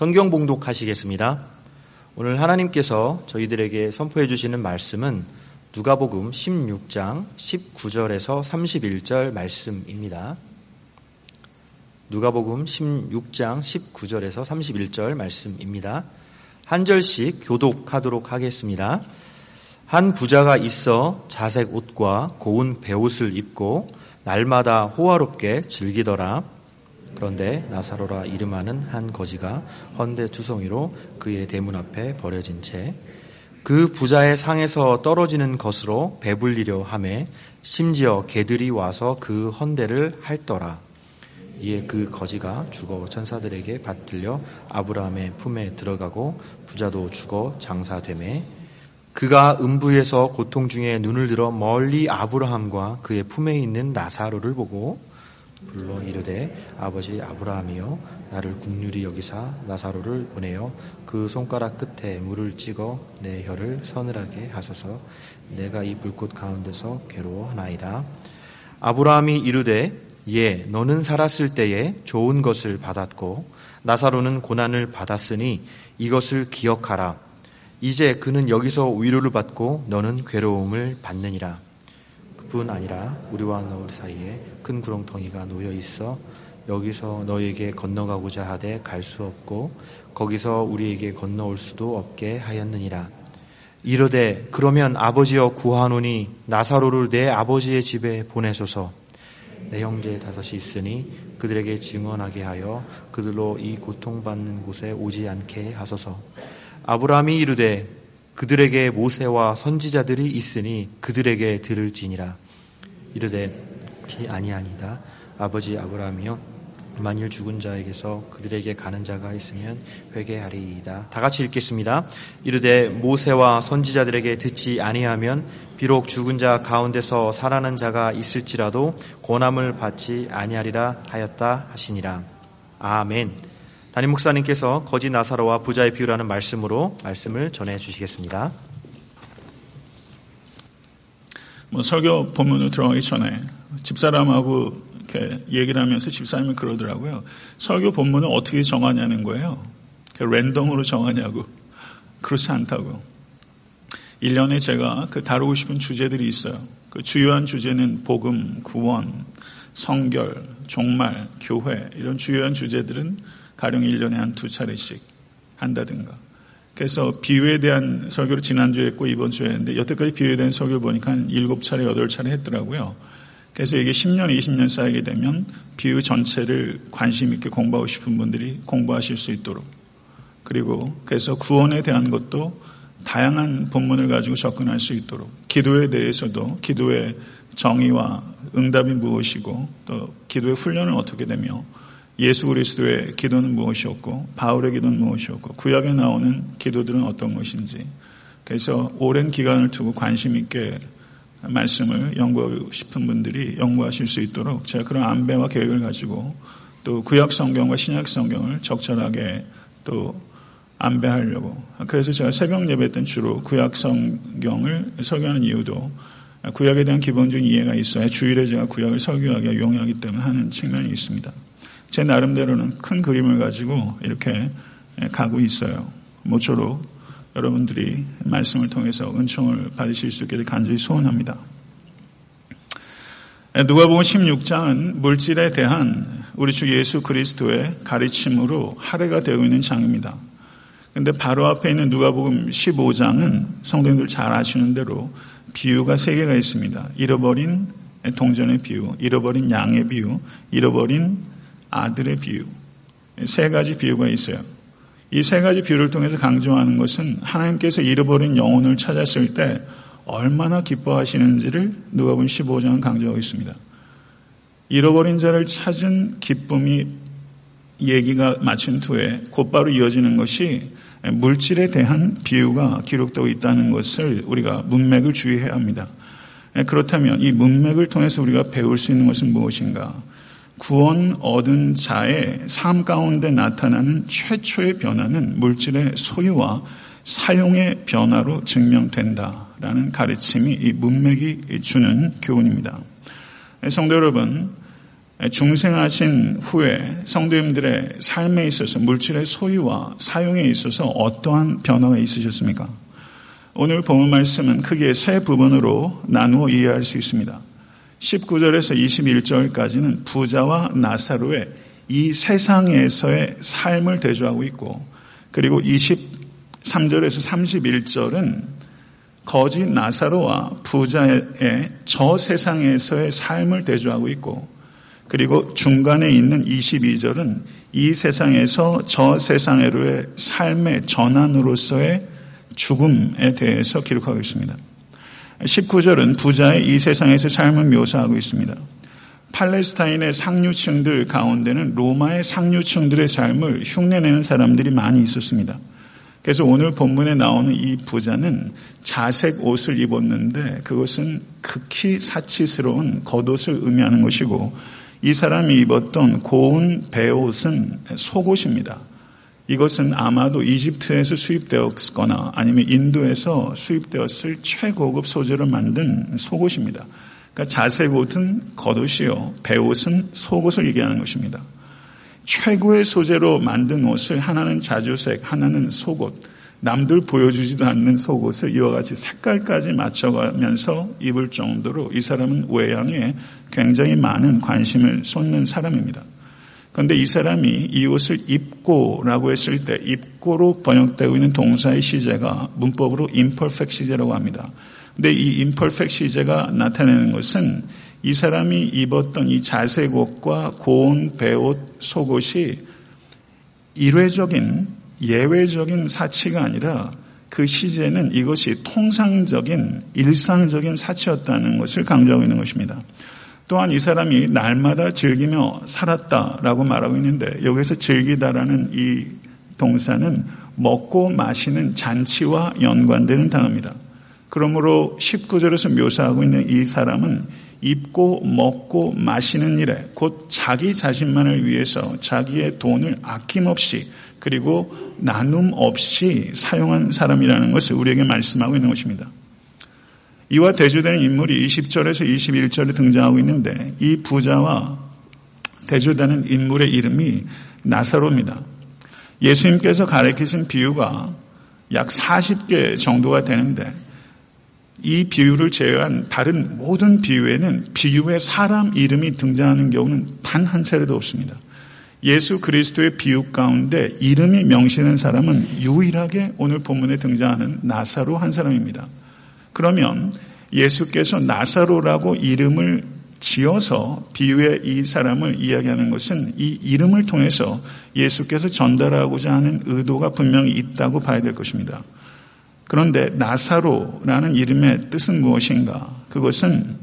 성경 봉독하시겠습니다. 오늘 하나님께서 저희들에게 선포해 주시는 말씀은 누가복음 16장 19절에서 31절 말씀입니다. 누가복음 16장 19절에서 31절 말씀입니다. 한 절씩 교독하도록 하겠습니다. 한 부자가 있어 자색 옷과 고운 배옷을 입고 날마다 호화롭게 즐기더라. 그런데 나사로라 이름하는 한 거지가 헌대 투성이로 그의 대문 앞에 버려진 채 그 부자의 상에서 떨어지는 것으로 배불리려 함에 심지어 개들이 와서 그 헌대를 핥더라. 이에 그 거지가 죽어 천사들에게 받들려 아브라함의 품에 들어가고 부자도 죽어 장사되매 그가 음부에서 고통 중에 눈을 들어 멀리 아브라함과 그의 품에 있는 나사로를 보고 불러 이르되 아버지 아브라함이여 나를 국률이 여기사 나사로를 보내어 그 손가락 끝에 물을 찍어 내 혀를 서늘하게 하소서. 내가 이 불꽃 가운데서 괴로워하나이다. 아브라함이 이르되 예 너는 살았을 때에 좋은 것을 받았고 나사로는 고난을 받았으니 이것을 기억하라. 이제 그는 여기서 위로를 받고 너는 괴로움을 받느니라 뿐 아니라 우리와 너희 사이에 큰 구렁텅이가 놓여 있어 여기서 너에게 건너가고자 하되 갈 수 없고 거기서 우리에게 건너올 수도 없게 하였느니라. 이르되 그러면 아버지여 구하노니 나사로를 내 아버지의 집에 보내소서. 내 형제 다섯이 있으니 그들에게 증언하게 하여 그들로 이 고통받는 곳에 오지 않게 하소서. 아브라함이 이르되 그들에게 모세와 선지자들이 있으니 그들에게 들을지니라. 이르되 아니 아니다. 아버지 아브라함이여 만일 죽은 자에게서 그들에게 가는 자가 있으면 회개하리이다. 다 같이 읽겠습니다. 이르되 모세와 선지자들에게 듣지 아니하면 비록 죽은 자 가운데서 살아난 자가 있을지라도 고남을 받지 아니하리라 하였다 하시니라. 아멘. 담임 목사님께서 거짓 나사로와 부자의 비유라는 말씀으로 말씀을 전해 주시겠습니다. 뭐 설교 본문으로 들어가기 전에 집사람하고 이렇게 얘기를 하면서 집사님이 그러더라고요. 설교 본문을 어떻게 정하냐는 거예요. 랜덤으로 정하냐고. 그렇지 않다고. 1년에 제가 그 다루고 싶은 주제들이 있어요. 그 주요한 주제는 복음, 구원, 성결, 종말, 교회 이런 주요한 주제들은 가령 1년에 한 두 차례씩 한다든가. 그래서 비유에 대한 설교를 지난주에 했고 이번 주에 했는데 여태까지 비유에 대한 설교를 보니까 한 7차례, 8차례 했더라고요. 그래서 이게 10년, 20년 쌓이게 되면 비유 전체를 관심 있게 공부하고 싶은 분들이 공부하실 수 있도록 그리고 그래서 구원에 대한 것도 다양한 본문을 가지고 접근할 수 있도록 기도에 대해서도 기도의 정의와 응답이 무엇이고 또 기도의 훈련은 어떻게 되며 예수 그리스도의 기도는 무엇이었고 바울의 기도는 무엇이었고 구약에 나오는 기도들은 어떤 것인지 그래서 오랜 기간을 두고 관심 있게 말씀을 연구하고 싶은 분들이 연구하실 수 있도록 제가 그런 안배와 계획을 가지고 또 구약 성경과 신약 성경을 적절하게 또 안배하려고 그래서 제가 새벽 예배 때는 주로 구약 성경을 설교하는 이유도 구약에 대한 기본적인 이해가 있어야 주일에 제가 구약을 설교하기가 용이하기 때문에 하는 측면이 있습니다. 제 나름대로는 큰 그림을 가지고 이렇게 가고 있어요. 모쪼록 여러분들이 말씀을 통해서 은총을 받으실 수 있게 간절히 소원합니다. 누가 보면 16장은 물질에 대한 우리 주 예수 그리스도의 가르침으로 할애가 되어 있는 장입니다. 근데 바로 앞에 있는 누가복음 15장은 성도님들 잘 아시는 대로 비유가 세 개가 있습니다. 잃어버린 동전의 비유, 잃어버린 양의 비유, 잃어버린 아들의 비유. 세 가지 비유가 있어요. 이 세 가지 비유를 통해서 강조하는 것은 하나님께서 잃어버린 영혼을 찾았을 때 얼마나 기뻐하시는지를 누가복음 15장은 강조하고 있습니다. 잃어버린 자를 찾은 기쁨이 얘기가 마친 후에 곧바로 이어지는 것이 물질에 대한 비유가 기록되고 있다는 것을 우리가 문맥을 주의해야 합니다. 그렇다면 이 문맥을 통해서 우리가 배울 수 있는 것은 무엇인가? 구원 얻은 자의 삶 가운데 나타나는 최초의 변화는 물질의 소유와 사용의 변화로 증명된다라는 가르침이 이 문맥이 주는 교훈입니다. 성도 여러분, 중생하신 후에 성도님들의 삶에 있어서 물질의 소유와 사용에 있어서 어떠한 변화가 있으셨습니까? 오늘 본문 말씀은 크게 세 부분으로 나누어 이해할 수 있습니다. 19절에서 21절까지는 부자와 나사로의 이 세상에서의 삶을 대조하고 있고 그리고 23절에서 31절은 거짓 나사로와 부자의 저 세상에서의 삶을 대조하고 있고 그리고 중간에 있는 22절은 이 세상에서 저 세상으로의 삶의 전환으로서의 죽음에 대해서 기록하고 있습니다. 19절은 부자의 이 세상에서 삶을 묘사하고 있습니다. 팔레스타인의 상류층들 가운데는 로마의 상류층들의 삶을 흉내내는 사람들이 많이 있었습니다. 그래서 오늘 본문에 나오는 이 부자는 자색 옷을 입었는데 그것은 극히 사치스러운 겉옷을 의미하는 것이고 이 사람이 입었던 고운 배옷은 속옷입니다. 이것은 아마도 이집트에서 수입되었거나 아니면 인도에서 수입되었을 최고급 소재로 만든 속옷입니다. 그러니까 자색 옷은 겉옷이요, 배옷은 속옷을 얘기하는 것입니다. 최고의 소재로 만든 옷을 하나는 자주색, 하나는 속옷, 남들 보여주지도 않는 속옷을 이와 같이 색깔까지 맞춰가면서 입을 정도로 이 사람은 외양에 굉장히 많은 관심을 쏟는 사람입니다. 그런데 이 사람이 이 옷을 입 고라고 했을 때 입고로 번역되고 있는 동사의 시제가 문법으로 imperfect 시제라고 합니다. 근데 이 imperfect 시제가 나타내는 것은 이 사람이 입었던 이 자색 옷과 고운 배옷 속옷이 일회적인 예외적인 사치가 아니라 그 시제는 이것이 통상적인 일상적인 사치였다는 것을 강조하고 있는 것입니다. 또한 이 사람이 날마다 즐기며 살았다라고 말하고 있는데 여기서 즐기다라는 이 동사는 먹고 마시는 잔치와 연관되는 단어입니다. 그러므로 19절에서 묘사하고 있는 이 사람은 입고 먹고 마시는 일에 곧 자기 자신만을 위해서 자기의 돈을 아낌없이 그리고 나눔 없이 사용한 사람이라는 것을 우리에게 말씀하고 있는 것입니다. 이와 대조되는 인물이 20절에서 21절에 등장하고 있는데 이 부자와 대조되는 인물의 이름이 나사로입니다. 예수님께서 가르치신 비유가 약 40개 정도가 되는데 이 비유를 제외한 다른 모든 비유에는 비유의 사람 이름이 등장하는 경우는 단 한 차례도 없습니다. 예수 그리스도의 비유 가운데 이름이 명시된 사람은 유일하게 오늘 본문에 등장하는 나사로 한 사람입니다. 그러면 예수께서 나사로라고 이름을 지어서 비유의 이 사람을 이야기하는 것은 이 이름을 통해서 예수께서 전달하고자 하는 의도가 분명히 있다고 봐야 될 것입니다. 그런데 나사로라는 이름의 뜻은 무엇인가? 그것은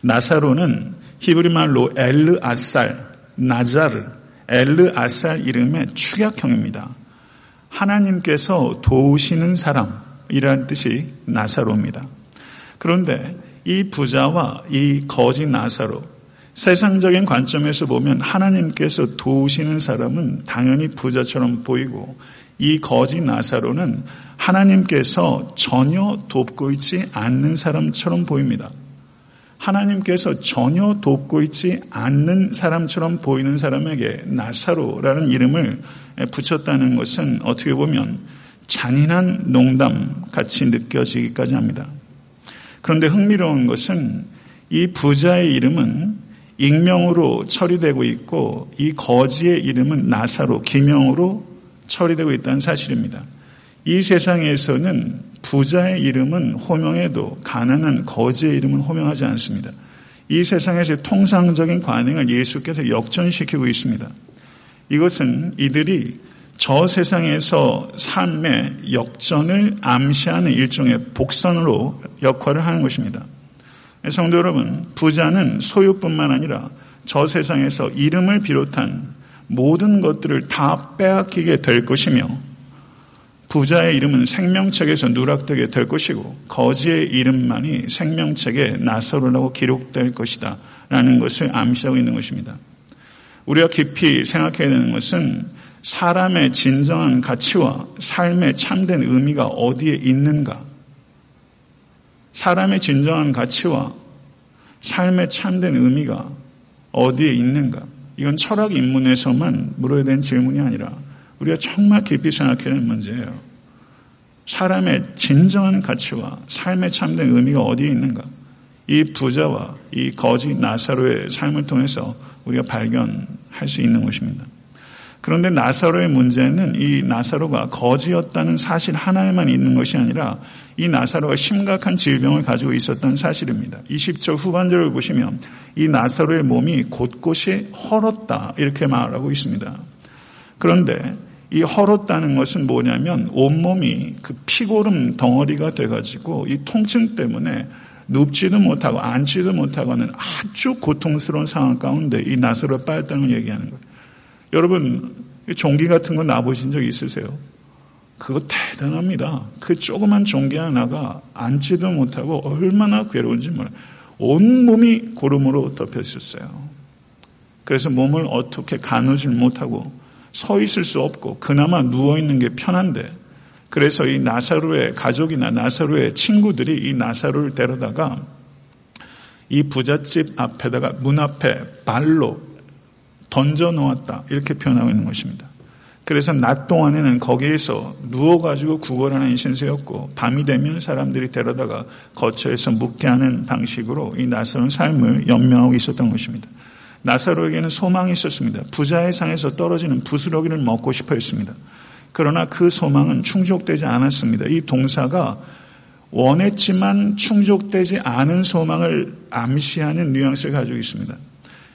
나사로는 히브리 말로 엘르 아살, 나자르, 엘르 아살 이름의 축약형입니다. 하나님께서 도우시는 사람 이라는 뜻이 나사로입니다. 그런데 이 부자와 이 거짓 나사로 세상적인 관점에서 보면 하나님께서 도우시는 사람은 당연히 부자처럼 보이고 이 거짓 나사로는 하나님께서 전혀 돕고 있지 않는 사람처럼 보입니다. 하나님께서 전혀 돕고 있지 않는 사람처럼 보이는 사람에게 나사로라는 이름을 붙였다는 것은 어떻게 보면 잔인한 농담 같이 느껴지기까지 합니다. 그런데 흥미로운 것은 이 부자의 이름은 익명으로 처리되고 있고 이 거지의 이름은 나사로, 기명으로 처리되고 있다는 사실입니다. 이 세상에서는 부자의 이름은 호명해도 가난한 거지의 이름은 호명하지 않습니다. 이 세상에서 통상적인 관행을 예수께서 역전시키고 있습니다. 이것은 이들이 저 세상에서 삶의 역전을 암시하는 일종의 복선으로 역할을 하는 것입니다. 성도 여러분, 부자는 소유뿐만 아니라 저 세상에서 이름을 비롯한 모든 것들을 다 빼앗기게 될 것이며 부자의 이름은 생명책에서 누락되게 될 것이고 거지의 이름만이 생명책에 나서로라고 기록될 것이다 라는 것을 암시하고 있는 것입니다. 우리가 깊이 생각해야 되는 것은 사람의 진정한 가치와 삶의 참된 의미가 어디에 있는가? 사람의 진정한 가치와 삶의 참된 의미가 어디에 있는가? 이건 철학 입문에서만 물어야 되는 질문이 아니라 우리가 정말 깊이 생각해야 되는 문제예요. 사람의 진정한 가치와 삶의 참된 의미가 어디에 있는가? 이 부자와 이 거지 나사로의 삶을 통해서 우리가 발견할 수 있는 것입니다. 그런데 나사로의 문제는 이 나사로가 거지였다는 사실 하나에만 있는 것이 아니라 이 나사로가 심각한 질병을 가지고 있었던 사실입니다. 20절 후반절을 보시면 이 나사로의 몸이 곳곳이 헐었다 이렇게 말하고 있습니다. 그런데 이 헐었다는 것은 뭐냐면 온몸이 그 피고름 덩어리가 돼가지고 이 통증 때문에 눕지도 못하고 앉지도 못하고는 아주 고통스러운 상황 가운데 이 나사로가 빠졌다는 걸 얘기하는 거예요. 여러분 종기 같은 거 놔보신 적 있으세요? 그거 대단합니다. 그 조그만 종기 하나가 앉지도 못하고 얼마나 괴로운지 몰라요. 온몸이 고름으로 덮여 있었어요. 그래서 몸을 어떻게 가누질 못하고 서 있을 수 없고 그나마 누워 있는 게 편한데 그래서 이 나사로의 가족이나 나사로의 친구들이 이 나사로를 데려다가 이 부잣집 앞에다가 문 앞에 발로 던져 놓았다. 이렇게 표현하고 있는 것입니다. 그래서 낮 동안에는 거기에서 누워가지고 구걸하는 신세였고 밤이 되면 사람들이 데려다가 거처에서 묵게 하는 방식으로 이 나사로운 삶을 연명하고 있었던 것입니다. 나사로에게는 소망이 있었습니다. 부자의 상에서 떨어지는 부스러기를 먹고 싶어 했습니다. 그러나 그 소망은 충족되지 않았습니다. 이 동사가 원했지만 충족되지 않은 소망을 암시하는 뉘앙스를 가지고 있습니다.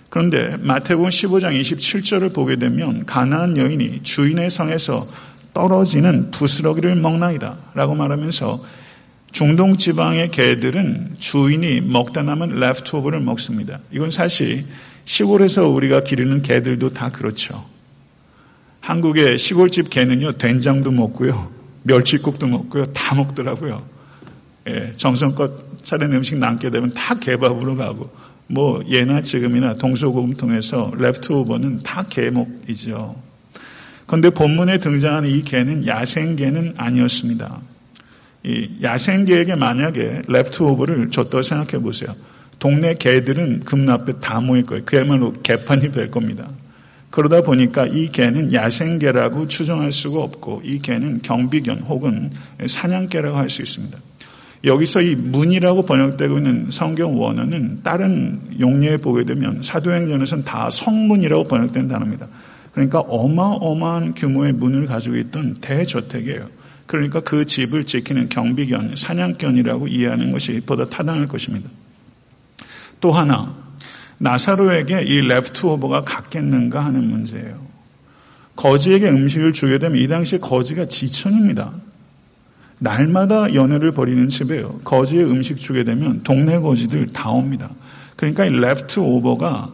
그런데 마태복음 15장 27절을 보게 되면 가나안 여인이 주인의 성에서 떨어지는 부스러기를 먹나이다 라고 말하면서 중동 지방의 개들은 주인이 먹다 남은 레프트오버를 먹습니다. 이건 사실 시골에서 우리가 기르는 개들도 다 그렇죠. 한국의 시골집 개는요 된장도 먹고요 멸치국도 먹고요 다 먹더라고요. 예, 정성껏 차린 음식 남게 되면 다 개밥으로 가고 뭐 예나 지금이나 동서고금 통해서 랩트오버는 다 개목이죠. 그런데 본문에 등장하는 이 개는 야생개는 아니었습니다. 이 야생개에게 만약에 랩트오버를 줬다고 생각해 보세요. 동네 개들은 금 앞에 다 모일 거예요. 그야말로 개판이 될 겁니다. 그러다 보니까 이 개는 야생개라고 추정할 수가 없고 이 개는 경비견 혹은 사냥개라고 할 수 있습니다. 여기서 이 문이라고 번역되고 있는 성경 원어는 다른 용례에 보게 되면 사도행전에서는 다 성문이라고 번역된 단어입니다. 그러니까 어마어마한 규모의 문을 가지고 있던 대저택이에요. 그러니까 그 집을 지키는 경비견, 사냥견이라고 이해하는 것이 보다 타당할 것입니다. 또 하나, 나사로에게 이 랩트오버가 갔겠는가 하는 문제예요. 거지에게 음식을 주게 되면 이 당시에 거지가 지천입니다. 날마다 연애를 벌이는 집에요. 거지에 음식 주게 되면 동네 거지들 다 옵니다. 그러니까 이 레프트 오버가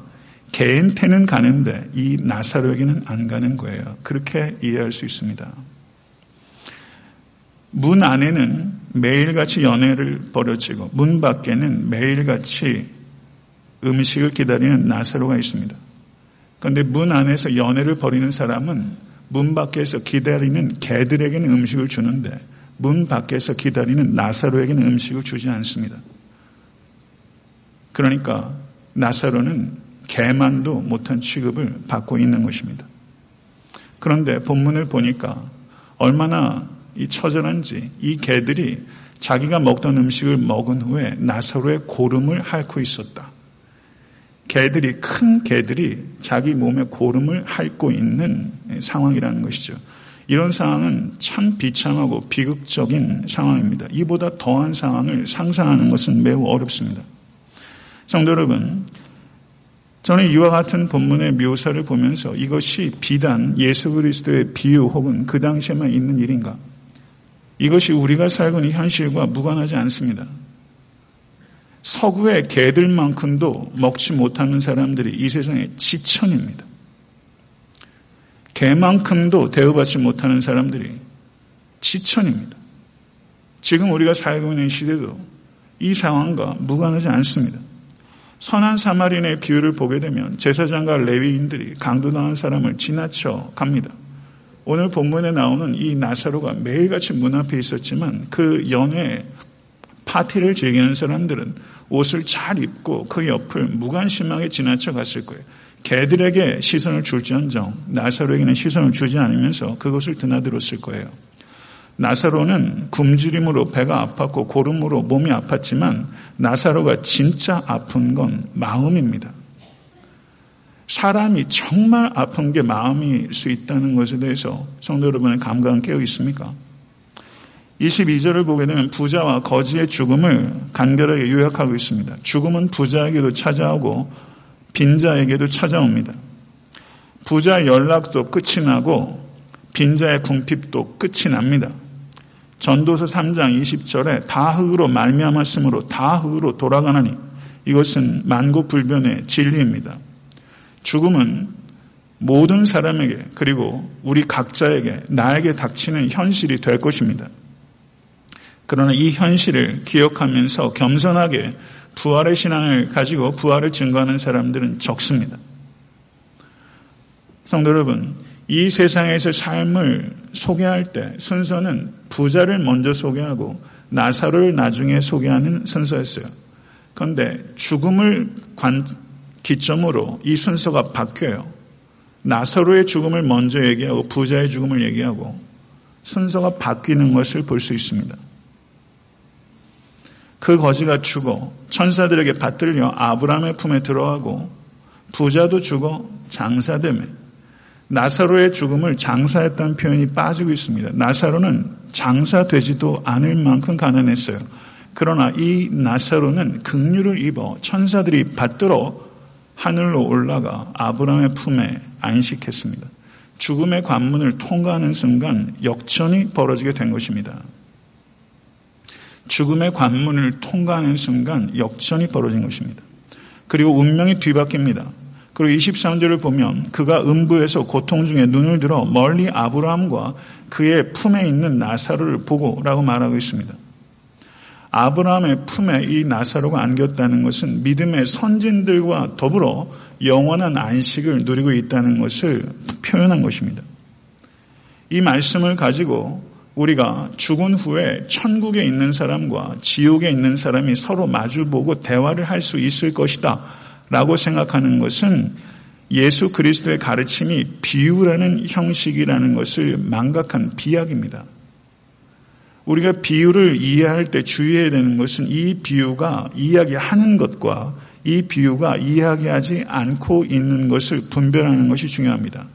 개인테는 가는데 이 나사로에게는 안 가는 거예요. 그렇게 이해할 수 있습니다. 문 안에는 매일같이 연애를 벌어지고 문 밖에는 매일같이 음식을 기다리는 나사로가 있습니다. 그런데 문 안에서 연애를 벌이는 사람은 문 밖에서 기다리는 개들에게는 음식을 주는데 문 밖에서 기다리는 나사로에게는 음식을 주지 않습니다. 그러니까 나사로는 개만도 못한 취급을 받고 있는 것입니다. 그런데 본문을 보니까 얼마나 이 처절한지 이 개들이 자기가 먹던 음식을 먹은 후에 나사로의 고름을 핥고 있었다. 개들이 큰 개들이 자기 몸에 고름을 핥고 있는 상황이라는 것이죠. 이런 상황은 참 비참하고 비극적인 상황입니다. 이보다 더한 상황을 상상하는 것은 매우 어렵습니다. 성도 여러분, 저는 이와 같은 본문의 묘사를 보면서 이것이 비단 예수 그리스도의 비유 혹은 그 당시에만 있는 일인가? 이것이 우리가 살고 있는 현실과 무관하지 않습니다. 서구의 개들만큼도 먹지 못하는 사람들이 이 세상의 지천입니다. 개만큼도 대우받지 못하는 사람들이 지천입니다. 지금 우리가 살고 있는 시대도 이 상황과 무관하지 않습니다. 선한 사마리인의 비유를 보게 되면 제사장과 레위인들이 강도당한 사람을 지나쳐 갑니다. 오늘 본문에 나오는 이 나사로가 매일같이 문 앞에 있었지만 그 연회에 파티를 즐기는 사람들은 옷을 잘 입고 그 옆을 무관심하게 지나쳐 갔을 거예요. 개들에게 시선을 줄지언정 나사로에게는 시선을 주지 않으면서 그것을 드나들었을 거예요. 나사로는 굶주림으로 배가 아팠고 고름으로 몸이 아팠지만 나사로가 진짜 아픈 건 마음입니다. 사람이 정말 아픈 게 마음일 수 있다는 것에 대해서 성도 여러분의 감각은 깨어 있습니까? 22절을 보게 되면 부자와 거지의 죽음을 간결하게 요약하고 있습니다. 죽음은 부자에게도 찾아오고 빈자에게도 찾아옵니다. 부자 연락도 끝이 나고 빈자의 궁핍도 끝이 납니다. 전도서 3장 20절에 다 흙으로 말미암았으므로 다 흙으로 돌아가나니 이것은 만고불변의 진리입니다. 죽음은 모든 사람에게 그리고 우리 각자에게 나에게 닥치는 현실이 될 것입니다. 그러나 이 현실을 기억하면서 겸손하게 부활의 신앙을 가지고 부활을 증거하는 사람들은 적습니다. 성도 여러분, 이 세상에서 삶을 소개할 때 순서는 부자를 먼저 소개하고 나사로를 나중에 소개하는 순서였어요. 그런데 죽음을 관, 기점으로 이 순서가 바뀌어요. 나사로의 죽음을 먼저 얘기하고 부자의 죽음을 얘기하고 순서가 바뀌는 것을 볼 수 있습니다. 그 거지가 죽어 천사들에게 받들려 아브라함의 품에 들어가고 부자도 죽어 장사되며 나사로의 죽음을 장사했다는 표현이 빠지고 있습니다. 나사로는 장사되지도 않을 만큼 가난했어요. 그러나 이 나사로는 극류를 입어 천사들이 받들어 하늘로 올라가 아브라함의 품에 안식했습니다. 죽음의 관문을 통과하는 순간 역전이 벌어지게 된 것입니다. 죽음의 관문을 통과하는 순간 역전이 벌어진 것입니다. 그리고 운명이 뒤바뀝니다. 그리고 23절을 보면 그가 음부에서 고통 중에 눈을 들어 멀리 아브라함과 그의 품에 있는 나사로를 보고라고 말하고 있습니다. 아브라함의 품에 이 나사로가 안겼다는 것은 믿음의 선진들과 더불어 영원한 안식을 누리고 있다는 것을 표현한 것입니다. 이 말씀을 가지고 우리가 죽은 후에 천국에 있는 사람과 지옥에 있는 사람이 서로 마주보고 대화를 할 수 있을 것이다 라고 생각하는 것은 예수 그리스도의 가르침이 비유라는 형식이라는 것을 망각한 비약입니다. 우리가 비유를 이해할 때 주의해야 되는 것은 이 비유가 이야기하는 것과 이 비유가 이야기하지 않고 있는 것을 분별하는 것이 중요합니다.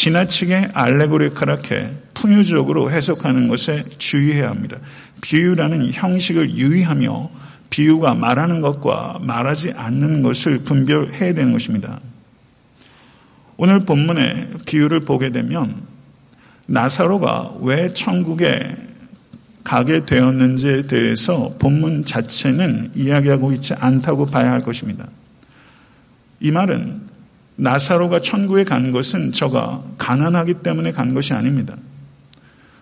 지나치게 알레고리카랗게 풍유적으로 해석하는 것에 주의해야 합니다. 비유라는 형식을 유의하며 비유가 말하는 것과 말하지 않는 것을 분별해야 되는 것입니다. 오늘 본문의 비유를 보게 되면 나사로가 왜 천국에 가게 되었는지에 대해서 본문 자체는 이야기하고 있지 않다고 봐야 할 것입니다. 이 말은 나사로가 천국에 간 것은 저가 가난하기 때문에 간 것이 아닙니다.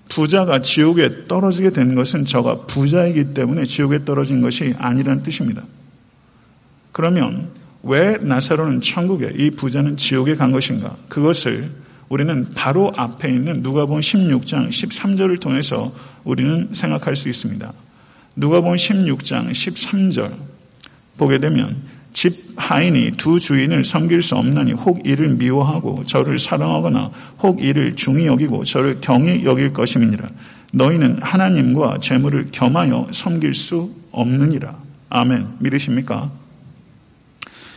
부자가 지옥에 떨어지게 된 것은 저가 부자이기 때문에 지옥에 떨어진 것이 아니란 뜻입니다. 그러면 왜 나사로는 천국에 이 부자는 지옥에 간 것인가? 그것을 우리는 바로 앞에 있는 누가복음 16장 13절을 통해서 우리는 생각할 수 있습니다. 누가복음 16장 13절 보게 되면 집 하인이 두 주인을 섬길 수 없나니 혹 이를 미워하고 저를 사랑하거나 혹 이를 중히 여기고 저를 경히 여길 것임이니라. 너희는 하나님과 재물을 겸하여 섬길 수 없느니라. 아멘. 믿으십니까?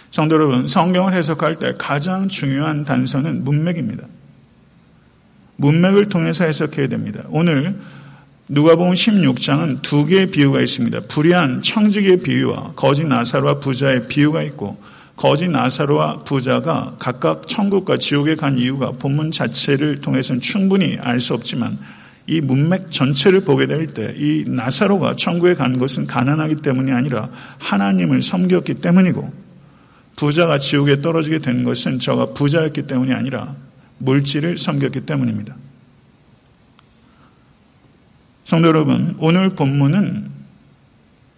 성도 여러분, 성경을 해석할 때 가장 중요한 단서는 문맥입니다. 문맥을 통해서 해석해야 됩니다. 오늘 누가복음 16장은 두 개의 비유가 있습니다. 불의한 청지기의 비유와 거짓 나사로와 부자의 비유가 있고 거짓 나사로와 부자가 각각 천국과 지옥에 간 이유가 본문 자체를 통해서는 충분히 알 수 없지만 이 문맥 전체를 보게 될 때 이 나사로가 천국에 간 것은 가난하기 때문이 아니라 하나님을 섬겼기 때문이고 부자가 지옥에 떨어지게 된 것은 저가 부자였기 때문이 아니라 물질을 섬겼기 때문입니다. 성도 여러분, 오늘 본문은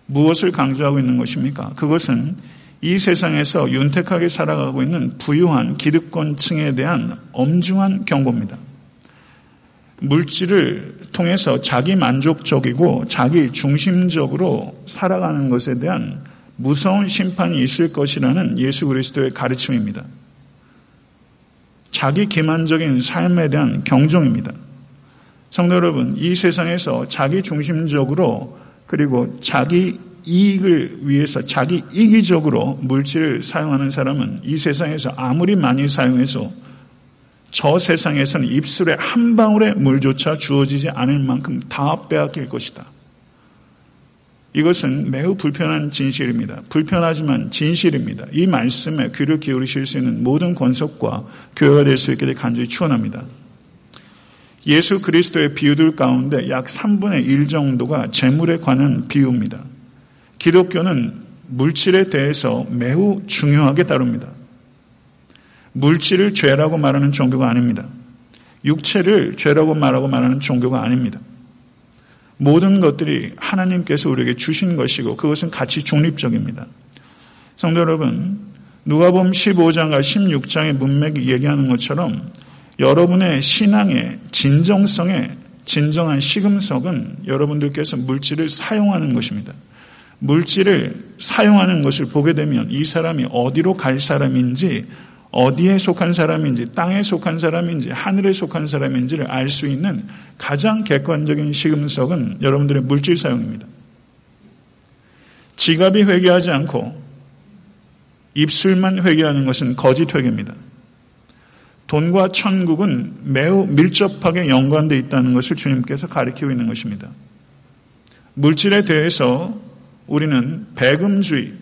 무엇을 강조하고 있는 것입니까? 그것은 이 세상에서 윤택하게 살아가고 있는 부유한 기득권층에 대한 엄중한 경고입니다. 물질을 통해서 자기 만족적이고 자기 중심적으로 살아가는 것에 대한 무서운 심판이 있을 것이라는 예수 그리스도의 가르침입니다. 자기 기만적인 삶에 대한 경종입니다. 성도 여러분, 이 세상에서 자기 중심적으로 그리고 자기 이익을 위해서 자기 이기적으로 물질을 사용하는 사람은 이 세상에서 아무리 많이 사용해서 저 세상에서는 입술에 한 방울의 물조차 주어지지 않을 만큼 다 빼앗길 것이다. 이것은 매우 불편한 진실입니다. 불편하지만 진실입니다. 이 말씀에 귀를 기울이실 수 있는 모든 권속과 교회가 될 수 있게 되 간절히 추원합니다. 예수 그리스도의 비유들 가운데 약 3분의 1 정도가 재물에 관한 비유입니다. 기독교는 물질에 대해서 매우 중요하게 다룹니다. 물질을 죄라고 말하는 종교가 아닙니다. 육체를 죄라고 말하고 말하는 종교가 아닙니다. 모든 것들이 하나님께서 우리에게 주신 것이고 그것은 가치 중립적입니다. 성도 여러분, 누가복음 15장과 16장의 문맥이 얘기하는 것처럼 여러분의 신앙의 진정성의 진정한 시금석은 여러분들께서 물질을 사용하는 것입니다. 물질을 사용하는 것을 보게 되면 이 사람이 어디로 갈 사람인지 어디에 속한 사람인지 땅에 속한 사람인지 하늘에 속한 사람인지를 알 수 있는 가장 객관적인 시금석은 여러분들의 물질 사용입니다. 지갑이 회개하지 않고 입술만 회개하는 것은 거짓 회개입니다. 돈과 천국은 매우 밀접하게 연관되어 있다는 것을 주님께서 가리키고 있는 것입니다. 물질에 대해서 우리는 배금주의,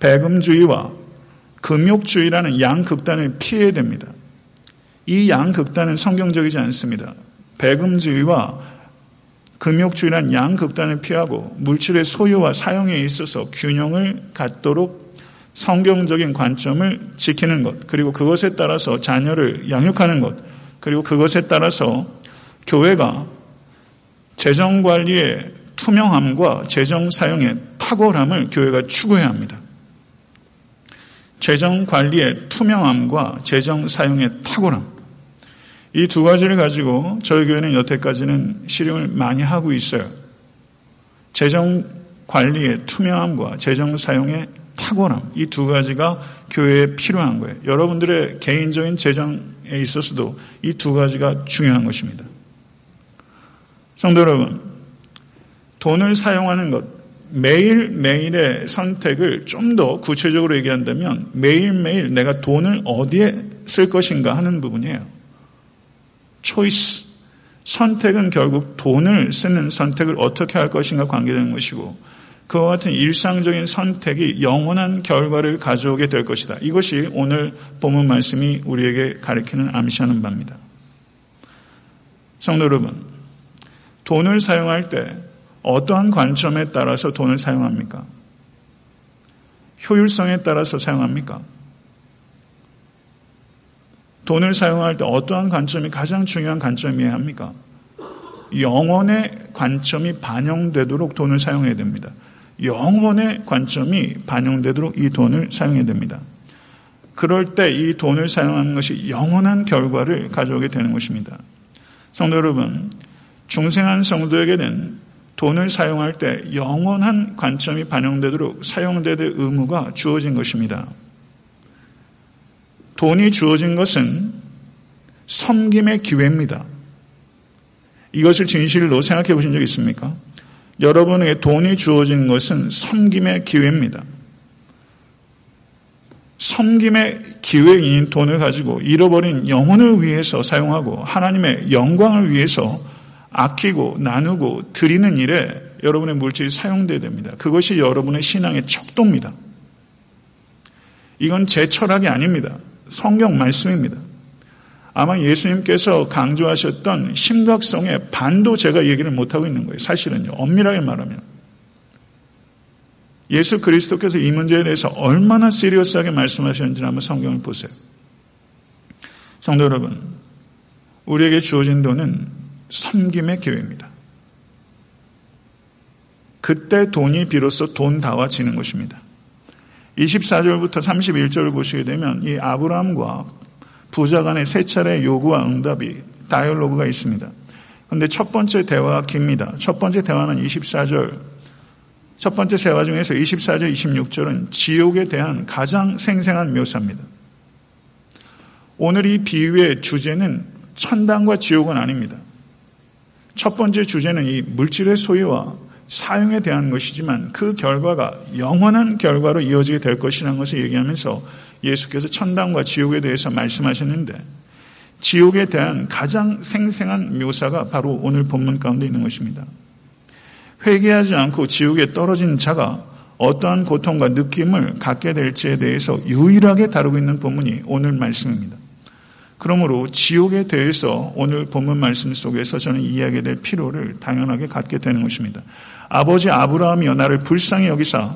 배금주의와 금욕주의라는 양극단을 피해야 됩니다. 이 양극단은 성경적이지 않습니다. 배금주의와 금욕주의란 양극단을 피하고 물질의 소유와 사용에 있어서 균형을 갖도록 성경적인 관점을 지키는 것, 그리고 그것에 따라서 자녀를 양육하는 것, 그리고 그것에 따라서 교회가 재정 관리의 투명함과 재정 사용의 탁월함을 교회가 추구해야 합니다. 재정 관리의 투명함과 재정 사용의 탁월함. 이 두 가지를 가지고 저희 교회는 여태까지는 실행을 많이 하고 있어요. 재정 관리의 투명함과 재정 사용의 탁월함. 이두 가지가 교회에 필요한 거예요. 여러분들의 개인적인 재정에 있어서도 이 두 가지가 중요한 것입니다. 성도 여러분, 돈을 사용하는 것, 매일매일의 선택을 좀 더 구체적으로 얘기한다면 매일매일 내가 돈을 어디에 쓸 것인가 하는 부분이에요. 초이스. 선택은 결국 돈을 쓰는 선택을 어떻게 할 것인가 관계되는 것이고 그와 같은 일상적인 선택이 영원한 결과를 가져오게 될 것이다. 이것이 오늘 본문 말씀이 우리에게 가리키는 암시하는 바입니다. 성도 여러분, 돈을 사용할 때 어떠한 관점에 따라서 돈을 사용합니까? 효율성에 따라서 사용합니까? 돈을 사용할 때 어떠한 관점이 가장 중요한 관점이어야 합니까? 영원의 관점이 반영되도록 돈을 사용해야 됩니다. 영원의 관점이 반영되도록 이 돈을 사용해야 됩니다. 그럴 때 이 돈을 사용하는 것이 영원한 결과를 가져오게 되는 것입니다. 성도 여러분, 중생한 성도에게는 돈을 사용할 때 영원한 관점이 반영되도록 사용되될 의무가 주어진 것입니다. 돈이 주어진 것은 섬김의 기회입니다. 이것을 진실로 생각해 보신 적 있습니까? 여러분에게 돈이 주어진 것은 섬김의 기회입니다. 섬김의 기회인 돈을 가지고 잃어버린 영혼을 위해서 사용하고 하나님의 영광을 위해서 아끼고 나누고 드리는 일에 여러분의 물질이 사용돼야 됩니다. 그것이 여러분의 신앙의 척도입니다. 이건 제 철학이 아닙니다. 성경 말씀입니다. 아마 예수님께서 강조하셨던 심각성의 반도 제가 얘기를 못하고 있는 거예요. 사실은요. 엄밀하게 말하면. 예수 그리스도께서 이 문제에 대해서 얼마나 시리어스하게 말씀하셨는지 한번 성경을 보세요. 성도 여러분, 우리에게 주어진 돈은 섬김의 기회입니다. 그때 돈이 비로소 돈 다워지는 것입니다. 24절부터 31절을 보시게 되면 이 아브라함과 부자 간의 세 차례 요구와 응답이 다이얼로그가 있습니다. 근데 첫 번째 대화가 깁니다. 첫 번째 대화는 24절. 첫 번째 대화 중에서 24절, 26절은 지옥에 대한 가장 생생한 묘사입니다. 오늘 이 비유의 주제는 천당과 지옥은 아닙니다. 첫 번째 주제는 이 물질의 소유와 사용에 대한 것이지만 그 결과가 영원한 결과로 이어지게 될 것이라는 것을 얘기하면서 예수께서 천당과 지옥에 대해서 말씀하셨는데 지옥에 대한 가장 생생한 묘사가 바로 오늘 본문 가운데 있는 것입니다. 회개하지 않고 지옥에 떨어진 자가 어떠한 고통과 느낌을 갖게 될지에 대해서 유일하게 다루고 있는 본문이 오늘 말씀입니다. 그러므로 지옥에 대해서 오늘 본문 말씀 속에서 저는 이해하게 될 필요를 당연하게 갖게 되는 것입니다. 아버지 아브라함이여 나를 불쌍히 여기사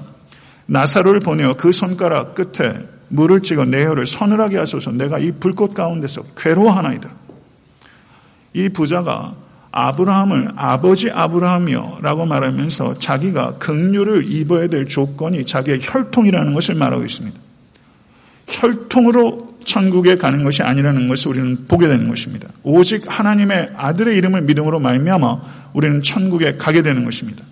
나사로를 보내어 그 손가락 끝에 물을 찍어 내 혀를 서늘하게 하소서 내가 이 불꽃 가운데서 괴로워하나이다. 이 부자가 아브라함을 아버지 아브라함이여 라고 말하면서 자기가 긍휼을 입어야 될 조건이 자기의 혈통이라는 것을 말하고 있습니다. 혈통으로 천국에 가는 것이 아니라는 것을 우리는 보게 되는 것입니다. 오직 하나님의 아들의 이름을 믿음으로 말미암아 우리는 천국에 가게 되는 것입니다.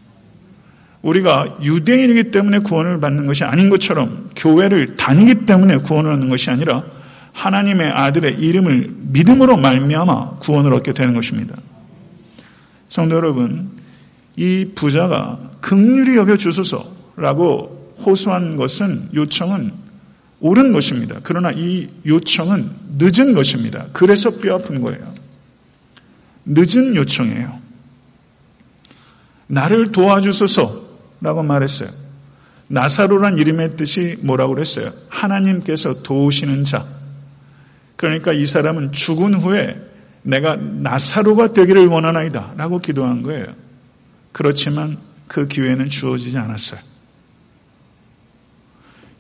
우리가 유대인이기 때문에 구원을 받는 것이 아닌 것처럼 교회를 다니기 때문에 구원을 얻는 것이 아니라 하나님의 아들의 이름을 믿음으로 말미암아 구원을 얻게 되는 것입니다. 성도 여러분, 이 부자가 극률이 여겨 주소서라고 호소한 것은 요청은 옳은 것입니다. 그러나 이 요청은 늦은 것입니다. 그래서 뼈 아픈 거예요. 늦은 요청이에요. 나를 도와주소서 라고 말했어요. 나사로란 이름의 뜻이 뭐라고 그랬어요? 하나님께서 도우시는 자. 그러니까 이 사람은 죽은 후에 내가 나사로가 되기를 원하나이다 라고 기도한 거예요. 그렇지만 그 기회는 주어지지 않았어요.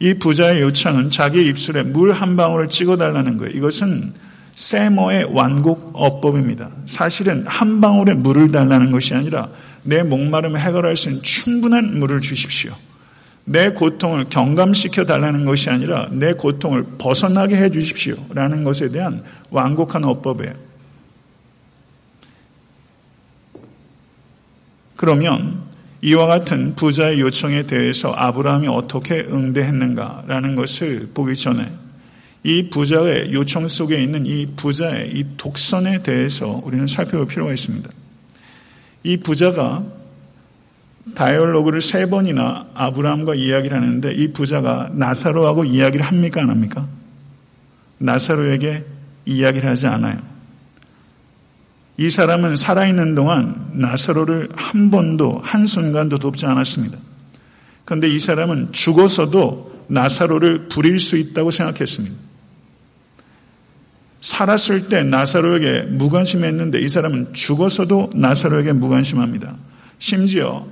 이 부자의 요청은 자기 입술에 물 한 방울을 찍어달라는 거예요. 이것은 세머의 완곡 어법입니다. 사실은 한 방울의 물을 달라는 것이 아니라 내 목마름을 해결할 수 있는 충분한 물을 주십시오. 내 고통을 경감시켜 달라는 것이 아니라 내 고통을 벗어나게 해 주십시오. 라는 것에 대한 완곡한 어법이에요. 그러면 이와 같은 부자의 요청에 대해서 아브라함이 어떻게 응대했는가라는 것을 보기 전에 이 부자의 요청 속에 있는 이 부자의 이 독선에 대해서 우리는 살펴볼 필요가 있습니다. 이 부자가 다이얼로그를 세 번이나 아브라함과 이야기를 하는데 이 부자가 나사로하고 이야기를 합니까 안 합니까? 나사로에게 이야기를 하지 않아요. 이 사람은 살아있는 동안 나사로를 한 번도 한순간도 돕지 않았습니다. 그런데 이 사람은 죽어서도 나사로를 부릴 수 있다고 생각했습니다. 살았을 때 나사로에게 무관심했는데 이 사람은 죽어서도 나사로에게 무관심합니다. 심지어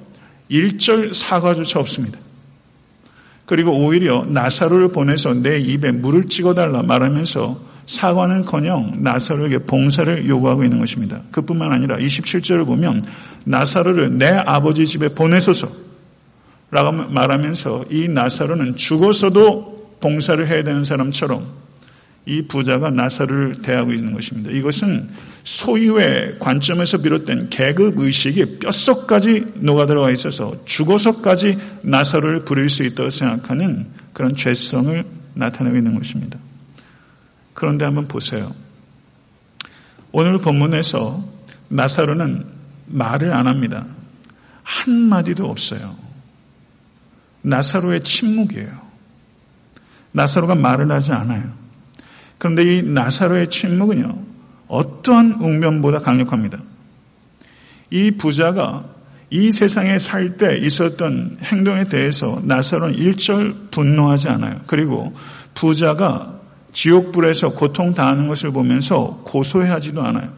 일절 사과조차 없습니다. 그리고 오히려 나사로를 보내서 내 입에 물을 찍어달라 말하면서 사과는커녕 나사로에게 봉사를 요구하고 있는 것입니다. 그뿐만 아니라 27절을 보면 나사로를 내 아버지 집에 보내소서 라고 말하면서 이 나사로는 죽어서도 봉사를 해야 되는 사람처럼 이 부자가 나사로를 대하고 있는 것입니다. 이것은 소유의 관점에서 비롯된 계급 의식이 뼛속까지 녹아들어가 있어서 죽어서까지 나사로를 부릴 수 있다고 생각하는 그런 죄성을 나타내고 있는 것입니다. 그런데 한번 보세요. 오늘 본문에서 나사로는 말을 안 합니다. 한마디도 없어요. 나사로의 침묵이에요. 나사로가 말을 하지 않아요. 그런데 이 나사로의 침묵은요, 어떠한 웅변보다 강력합니다. 이 부자가 이 세상에 살 때 있었던 행동에 대해서 나사로는 일절 분노하지 않아요. 그리고 부자가 지옥불에서 고통당하는 것을 보면서 고소해하지도 않아요.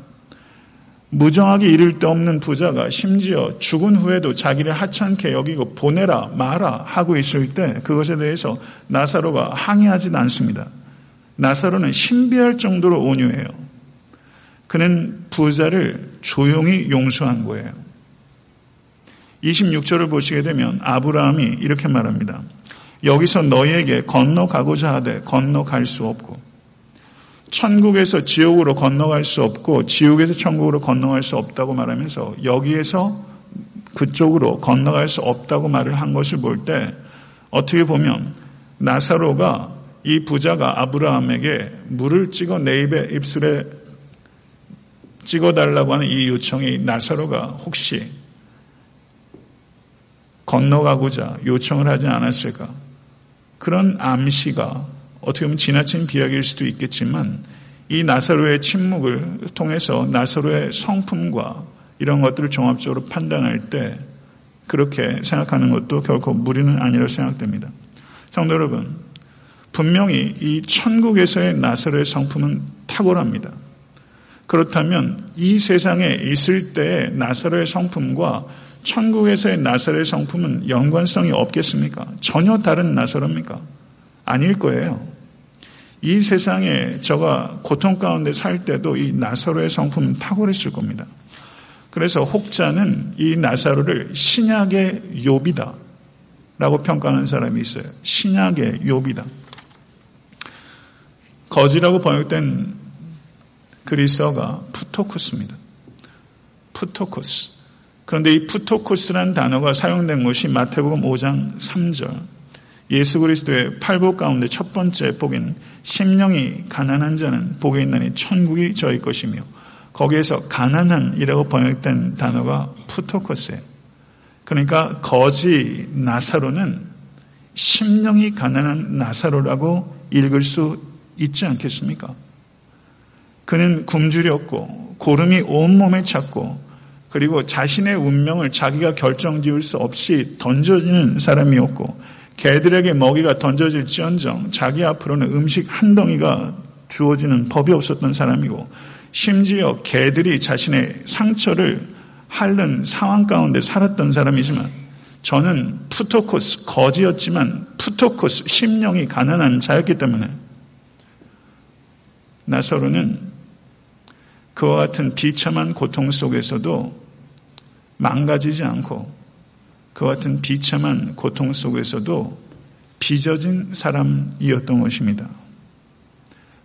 무정하게 이를 데 없는 부자가 심지어 죽은 후에도 자기를 하찮게 여기고 보내라 마라 하고 있을 때 그것에 대해서 나사로가 항의하지는 않습니다. 나사로는 신비할 정도로 온유해요. 그는 부자를 조용히 용서한 거예요. 26절을 보시게 되면 아브라함이 이렇게 말합니다. 여기서 너희에게 건너가고자 하되 건너갈 수 없고 천국에서 지옥으로 건너갈 수 없고 지옥에서 천국으로 건너갈 수 없다고 말하면서 여기에서 그쪽으로 건너갈 수 없다고 말을 한 것을 볼 때 어떻게 보면 나사로가 이 부자가 아브라함에게 물을 찍어 내 입에 입술에 찍어달라고 하는 이 요청이 나사로가 혹시 건너가고자 요청을 하지 않았을까? 그런 암시가 어떻게 보면 지나친 비약일 수도 있겠지만 이 나사로의 침묵을 통해서 나사로의 성품과 이런 것들을 종합적으로 판단할 때 그렇게 생각하는 것도 결코 무리는 아니라고 생각됩니다. 성도 여러분, 분명히 이 천국에서의 나사로의 성품은 탁월합니다. 그렇다면 이 세상에 있을 때의 나사로의 성품과 천국에서의 나사로의 성품은 연관성이 없겠습니까? 전혀 다른 나사로입니까? 아닐 거예요. 이 세상에 저가 고통 가운데 살 때도 이 나사로의 성품은 탁월했을 겁니다. 그래서 혹자는 이 나사로를 신약의 욥이다 라고 평가하는 사람이 있어요. 신약의 욥이다. 거지라고 번역된 그리스어가 푸토코스입니다. 푸토코스. 그런데 이 푸토코스라는 단어가 사용된 것이 마태복음 5장 3절 예수 그리스도의 팔복 가운데 첫 번째 복인 심령이 가난한 자는 복에 있나니 천국이 저희 것이며 거기에서 가난한이라고 번역된 단어가 푸토코스예요. 그러니까 거지 나사로는 심령이 가난한 나사로라고 읽을 수 있지 않겠습니까? 그는 굶주렸고 고름이 온몸에 찼고 그리고 자신의 운명을 자기가 결정 지을 수 없이 던져지는 사람이었고 개들에게 먹이가 던져질지언정 자기 앞으로는 음식 한 덩이가 주어지는 법이 없었던 사람이고 심지어 개들이 자신의 상처를 핥는 상황 가운데 살았던 사람이지만 저는 푸토코스 거지였지만 푸토코스 심령이 가난한 자였기 때문에 나사로는 그와 같은 비참한 고통 속에서도 망가지지 않고 그와 같은 비참한 고통 속에서도 빚어진 사람이었던 것입니다.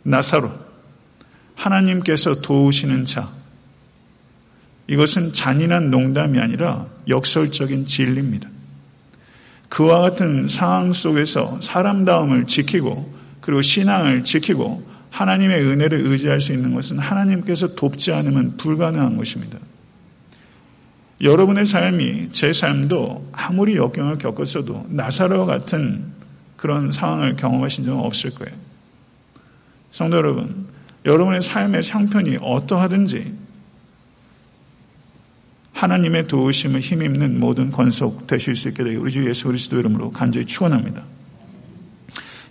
나사로, 하나님께서 도우시는 자. 이것은 잔인한 농담이 아니라 역설적인 진리입니다. 그와 같은 상황 속에서 사람다움을 지키고 그리고 신앙을 지키고 하나님의 은혜를 의지할 수 있는 것은 하나님께서 돕지 않으면 불가능한 것입니다. 여러분의 삶이 제 삶도 아무리 역경을 겪었어도 나사로와 같은 그런 상황을 경험하신 적은 없을 거예요. 성도 여러분, 여러분의 삶의 형편이 어떠하든지 하나님의 도우심을 힘입는 모든 권속 되실 수 있게 되기 우리 주 예수 그리스도 이름으로 간절히 축원합니다.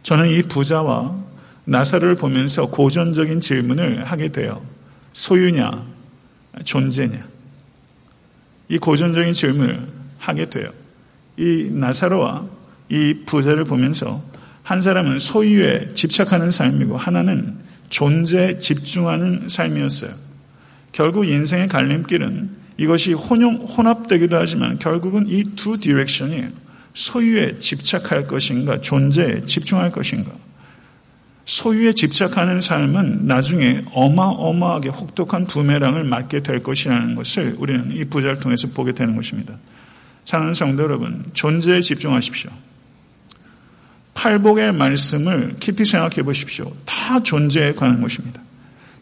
저는 이 부자와 나사로를 보면서 고전적인 질문을 하게 돼요. 소유냐, 존재냐. 이 고전적인 질문을 하게 돼요. 이 나사로와 이 부자를 보면서 한 사람은 소유에 집착하는 삶이고 하나는 존재에 집중하는 삶이었어요. 결국 인생의 갈림길은 이것이 혼용, 혼합되기도 하지만 결국은 이 두 direction이 소유에 집착할 것인가, 존재에 집중할 것인가. 소유에 집착하는 삶은 나중에 어마어마하게 혹독한 부메랑을 맞게 될 것이라는 것을 우리는 이 부자를 통해서 보게 되는 것입니다. 사랑하는 성도 여러분, 존재에 집중하십시오. 팔복의 말씀을 깊이 생각해 보십시오. 다 존재에 관한 것입니다.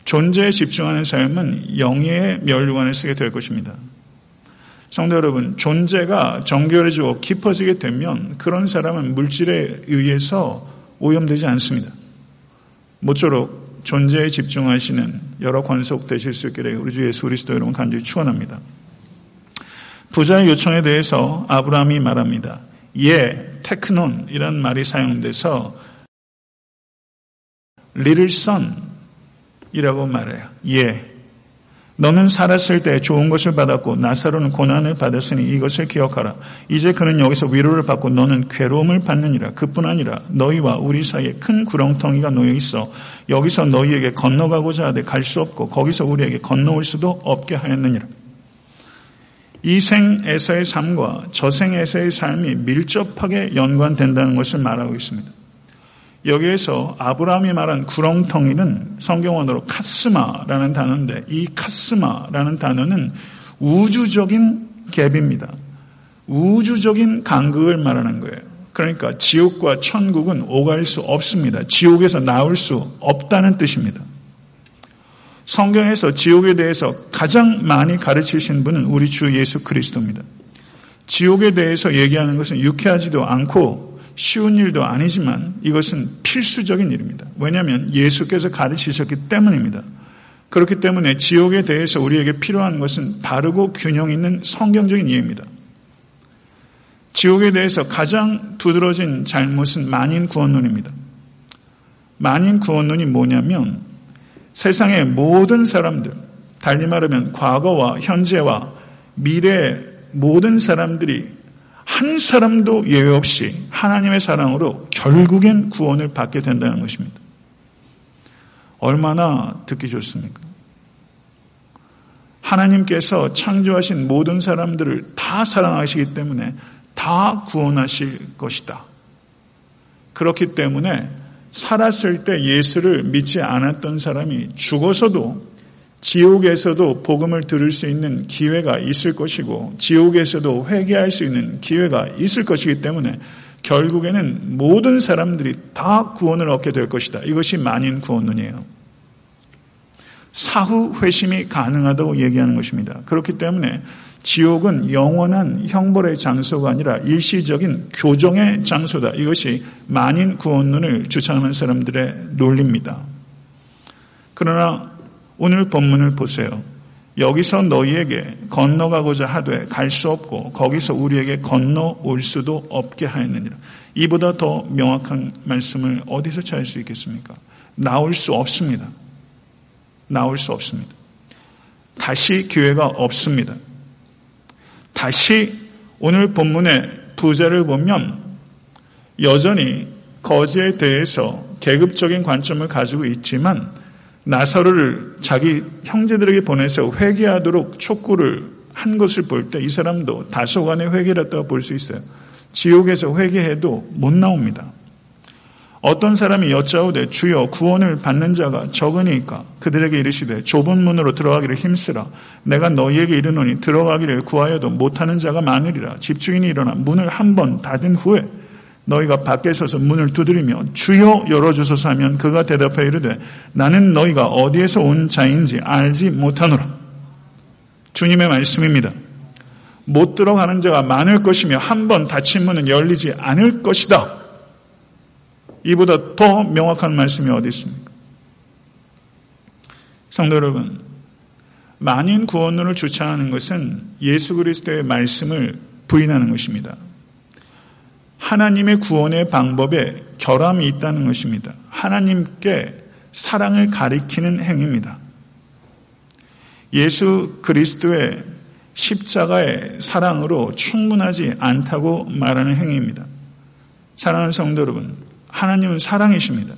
존재에 집중하는 삶은 영예의 멸류관을 쓰게 될 것입니다. 성도 여러분, 존재가 정결해지고 깊어지게 되면 그런 사람은 물질에 의해서 오염되지 않습니다. 모쪼록 존재에 집중하시는 여러 권속 되실 수 있기를 우리 주 예수 그리스도 여러분 간절히 축원합니다. 부자의 요청에 대해서 아브라함이 말합니다. 예, 테크논이라는 말이 사용돼서 little son이라고 말해요. 예. 너는 살았을 때 좋은 것을 받았고 나사로는 고난을 받았으니 이것을 기억하라. 이제 그는 여기서 위로를 받고 너는 괴로움을 받느니라. 그뿐 아니라 너희와 우리 사이에 큰 구렁텅이가 놓여 있어 여기서 너희에게 건너가고자 하되 갈 수 없고 거기서 우리에게 건너올 수도 없게 하였느니라. 이 생에서의 삶과 저생에서의 삶이 밀접하게 연관된다는 것을 말하고 있습니다. 여기에서 아브라함이 말한 구렁텅이는 성경원어로 카스마라는 단어인데 이 카스마라는 단어는 우주적인 갭입니다. 우주적인 간극을 말하는 거예요. 그러니까 지옥과 천국은 오갈 수 없습니다. 지옥에서 나올 수 없다는 뜻입니다. 성경에서 지옥에 대해서 가장 많이 가르치신 분은 우리 주 예수 그리스도입니다. 지옥에 대해서 얘기하는 것은 유쾌하지도 않고 쉬운 일도 아니지만 이것은 필수적인 일입니다. 왜냐하면 예수께서 가르치셨기 때문입니다. 그렇기 때문에 지옥에 대해서 우리에게 필요한 것은 바르고 균형 있는 성경적인 이해입니다. 지옥에 대해서 가장 두드러진 잘못은 만인 구원론입니다. 만인 구원론이 뭐냐면 세상의 모든 사람들, 달리 말하면 과거와 현재와 미래의 모든 사람들이 한 사람도 예외 없이 하나님의 사랑으로 결국엔 구원을 받게 된다는 것입니다. 얼마나 듣기 좋습니까? 하나님께서 창조하신 모든 사람들을 다 사랑하시기 때문에 다 구원하실 것이다. 그렇기 때문에 살았을 때 예수를 믿지 않았던 사람이 죽어서도 지옥에서도 복음을 들을 수 있는 기회가 있을 것이고 지옥에서도 회개할 수 있는 기회가 있을 것이기 때문에 결국에는 모든 사람들이 다 구원을 얻게 될 것이다. 이것이 만인 구원론이에요. 사후 회심이 가능하다고 얘기하는 것입니다. 그렇기 때문에 지옥은 영원한 형벌의 장소가 아니라 일시적인 교정의 장소다. 이것이 만인 구원론을 주창하는 사람들의 논리입니다. 그러나 오늘 본문을 보세요. 여기서 너희에게 건너가고자 하되 갈 수 없고 거기서 우리에게 건너올 수도 없게 하였느니라. 이보다 더 명확한 말씀을 어디서 찾을 수 있겠습니까? 나올 수 없습니다. 나올 수 없습니다. 다시 기회가 없습니다. 다시 오늘 본문의 부자를 보면 여전히 거지에 대해서 계급적인 관점을 가지고 있지만 나사로를 자기 형제들에게 보내서 회개하도록 촉구를 한 것을 볼 때 이 사람도 다소간의 회개를 했다고 볼 수 있어요. 지옥에서 회개해도 못 나옵니다. 어떤 사람이 여짜오되 주여 구원을 받는 자가 적으니까 그들에게 이르시되 좁은 문으로 들어가기를 힘쓰라 내가 너희에게 이르노니 들어가기를 구하여도 못하는 자가 많으리라 집주인이 일어나 문을 한 번 닫은 후에 너희가 밖에 서서 문을 두드리며 주여 열어주소서 하면 그가 대답하여 이르되 나는 너희가 어디에서 온 자인지 알지 못하노라 주님의 말씀입니다 못 들어가는 자가 많을 것이며 한 번 닫힌 문은 열리지 않을 것이다 이보다 더 명확한 말씀이 어디 있습니까? 성도 여러분, 만인 구원론을 주창하는 것은 예수 그리스도의 말씀을 부인하는 것입니다. 하나님의 구원의 방법에 결함이 있다는 것입니다. 하나님께 사랑을 가리키는 행위입니다. 예수 그리스도의 십자가의 사랑으로 충분하지 않다고 말하는 행위입니다. 사랑하는 성도 여러분, 하나님은 사랑이십니다.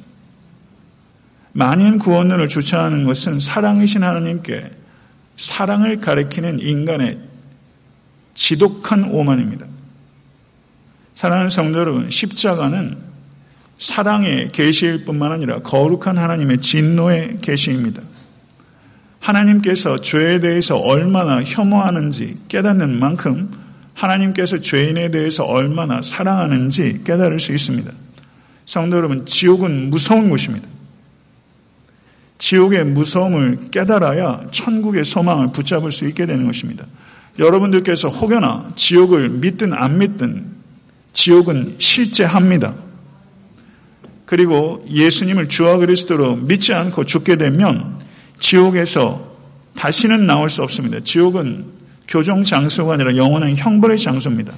만인 구원론을 주창하는 것은 사랑이신 하나님께 사랑을 가리키는 인간의 지독한 오만입니다. 사랑하는 성도 여러분, 십자가는 사랑의 계시일 뿐만 아니라 거룩한 하나님의 진노의 계시입니다. 하나님께서 죄에 대해서 얼마나 혐오하는지 깨닫는 만큼 하나님께서 죄인에 대해서 얼마나 사랑하는지 깨달을 수 있습니다. 성도 여러분, 지옥은 무서운 곳입니다. 지옥의 무서움을 깨달아야 천국의 소망을 붙잡을 수 있게 되는 것입니다. 여러분들께서 혹여나 지옥을 믿든 안 믿든 지옥은 실제합니다. 그리고 예수님을 주와 그리스도로 믿지 않고 죽게 되면 지옥에서 다시는 나올 수 없습니다. 지옥은 교정 장소가 아니라 영원한 형벌의 장소입니다.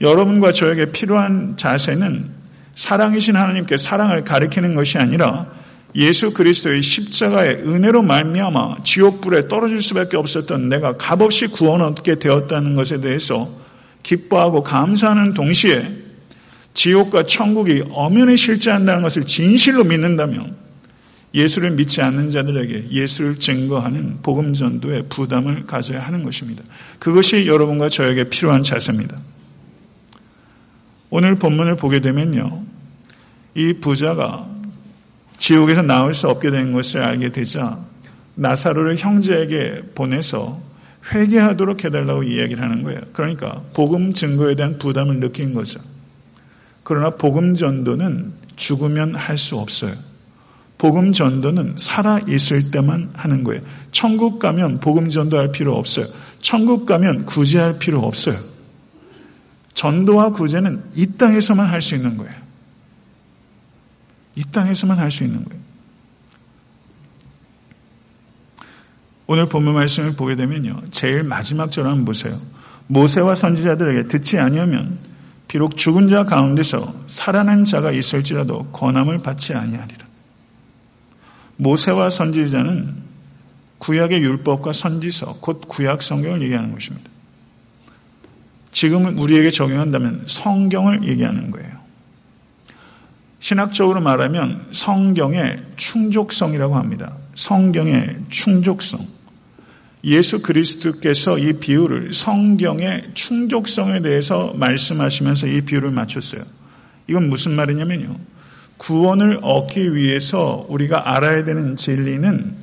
여러분과 저에게 필요한 자세는 사랑이신 하나님께 사랑을 가리키는 것이 아니라 예수 그리스도의 십자가의 은혜로 말미암아 지옥불에 떨어질 수밖에 없었던 내가 값없이 구원 얻게 되었다는 것에 대해서 기뻐하고 감사하는 동시에 지옥과 천국이 엄연히 실제한다는 것을 진실로 믿는다면 예수를 믿지 않는 자들에게 예수를 증거하는 복음 전도의 부담을 가져야 하는 것입니다. 그것이 여러분과 저에게 필요한 자세입니다. 오늘 본문을 보게 되면요. 이 부자가 지옥에서 나올 수 없게 된 것을 알게 되자 나사로를 형제에게 보내서 회개하도록 해달라고 이야기를 하는 거예요. 그러니까 복음 증거에 대한 부담을 느낀 거죠. 그러나 복음 전도는 죽으면 할 수 없어요. 복음 전도는 살아 있을 때만 하는 거예요. 천국 가면 복음 전도할 필요 없어요. 천국 가면 구제할 필요 없어요. 전도와 구제는 이 땅에서만 할 수 있는 거예요. 이 땅에서만 할 수 있는 거예요. 오늘 본문 말씀을 보게 되면요. 제일 마지막 절 한번 보세요. 모세와 선지자들에게 듣지 아니하면 비록 죽은 자 가운데서 살아난 자가 있을지라도 권함을 받지 아니하리라. 모세와 선지자는 구약의 율법과 선지서, 곧 구약 성경을 얘기하는 것입니다. 지금은 우리에게 적용한다면 성경을 얘기하는 거예요. 신학적으로 말하면 성경의 충족성이라고 합니다. 성경의 충족성. 예수 그리스도께서 이 비유를 성경의 충족성에 대해서 말씀하시면서 이 비유를 맞췄어요. 이건 무슨 말이냐면요. 구원을 얻기 위해서 우리가 알아야 되는 진리는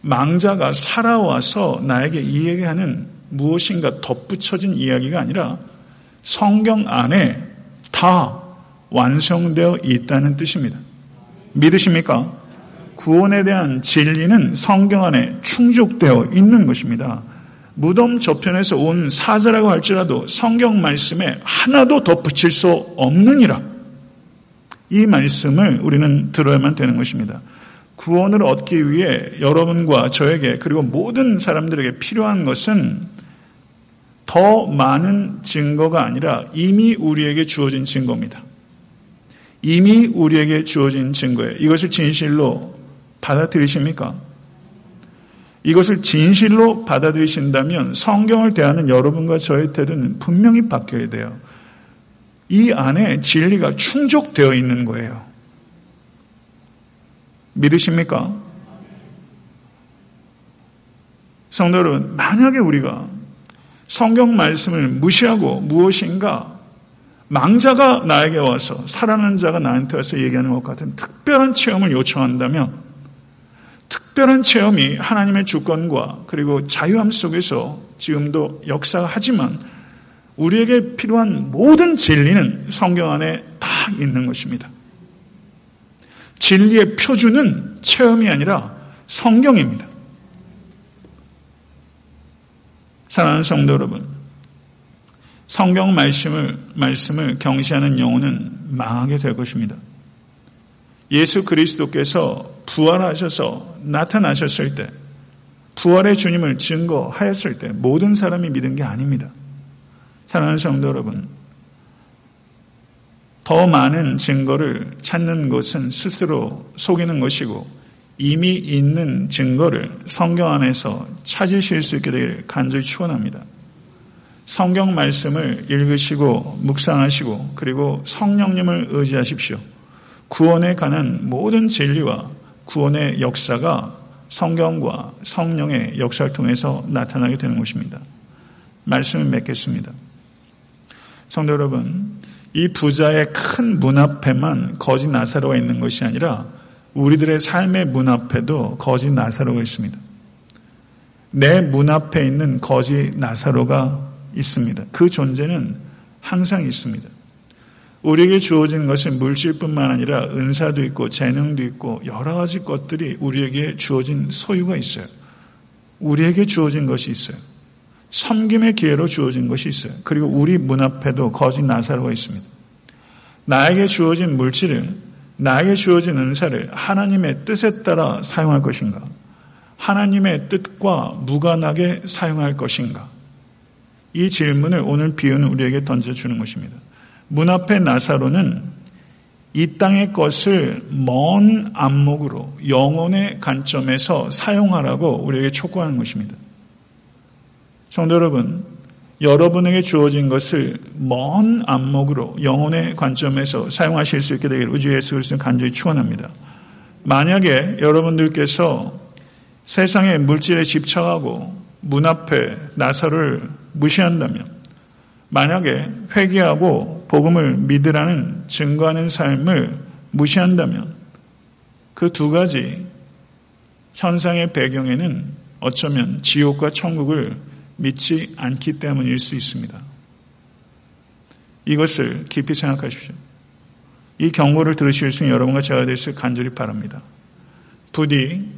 망자가 살아와서 나에게 이야기하는 무엇인가 덧붙여진 이야기가 아니라 성경 안에 다 완성되어 있다는 뜻입니다. 믿으십니까? 구원에 대한 진리는 성경 안에 충족되어 있는 것입니다. 무덤 저편에서 온 사자라고 할지라도 성경 말씀에 하나도 덧붙일 수 없느니라. 이 말씀을 우리는 들어야만 되는 것입니다. 구원을 얻기 위해 여러분과 저에게 그리고 모든 사람들에게 필요한 것은 더 많은 증거가 아니라 이미 우리에게 주어진 증거입니다. 이미 우리에게 주어진 증거예요. 이것을 진실로 받아들이십니까? 이것을 진실로 받아들이신다면 성경을 대하는 여러분과 저의 태도는 분명히 바뀌어야 돼요. 이 안에 진리가 충족되어 있는 거예요. 믿으십니까? 성도 여러분, 만약에 우리가 성경 말씀을 무시하고 무엇인가 망자가 나에게 와서 살아난 자가 나한테 와서 얘기하는 것 같은 특별한 체험을 요청한다면 특별한 체험이 하나님의 주권과 그리고 자유함 속에서 지금도 역사하지만 우리에게 필요한 모든 진리는 성경 안에 다 있는 것입니다. 진리의 표준은 체험이 아니라 성경입니다. 사랑하는 성도 여러분, 성경 말씀을, 말씀을 경시하는 영혼은 망하게 될 것입니다. 예수 그리스도께서 부활하셔서 나타나셨을 때, 부활의 주님을 증거하였을 때 모든 사람이 믿은 게 아닙니다. 사랑하는 성도 여러분, 더 많은 증거를 찾는 것은 스스로 속이는 것이고 이미 있는 증거를 성경 안에서 찾으실 수 있게 되길 간절히 축원합니다. 성경 말씀을 읽으시고 묵상하시고 그리고 성령님을 의지하십시오. 구원에 관한 모든 진리와 구원의 역사가 성경과 성령의 역사를 통해서 나타나게 되는 것입니다. 말씀을 맺겠습니다. 성도 여러분, 이 부자의 큰 문 앞에만 거짓 나사로가 있는 것이 아니라 우리들의 삶의 문 앞에도 거짓 나사로가 있습니다. 내 문 앞에 있는 거짓 나사로가 있습니다. 그 존재는 항상 있습니다. 우리에게 주어진 것은 물질뿐만 아니라 은사도 있고 재능도 있고 여러 가지 것들이 우리에게 주어진 소유가 있어요. 우리에게 주어진 것이 있어요. 섬김의 기회로 주어진 것이 있어요. 그리고 우리 문 앞에도 거짓 나사로가 있습니다. 나에게 주어진 물질을, 나에게 주어진 은사를 하나님의 뜻에 따라 사용할 것인가? 하나님의 뜻과 무관하게 사용할 것인가? 이 질문을 오늘 비유는 우리에게 던져주는 것입니다. 문 앞에 나사로는 이 땅의 것을 먼 안목으로 영혼의 관점에서 사용하라고 우리에게 촉구하는 것입니다. 성도 여러분, 여러분에게 주어진 것을 먼 안목으로 영혼의 관점에서 사용하실 수 있게 되기를 우주 예수 그리스도 간절히 축원합니다. 만약에 여러분들께서 세상의 물질에 집착하고 문 앞에 나사를 무시한다면 만약에 회개하고 복음을 믿으라는 증거하는 삶을 무시한다면 그 두 가지 현상의 배경에는 어쩌면 지옥과 천국을 믿지 않기 때문일 수 있습니다. 이것을 깊이 생각하십시오. 이 경고를 들으실 수 있는 여러분과 제가 될수 간절히 바랍니다. 부디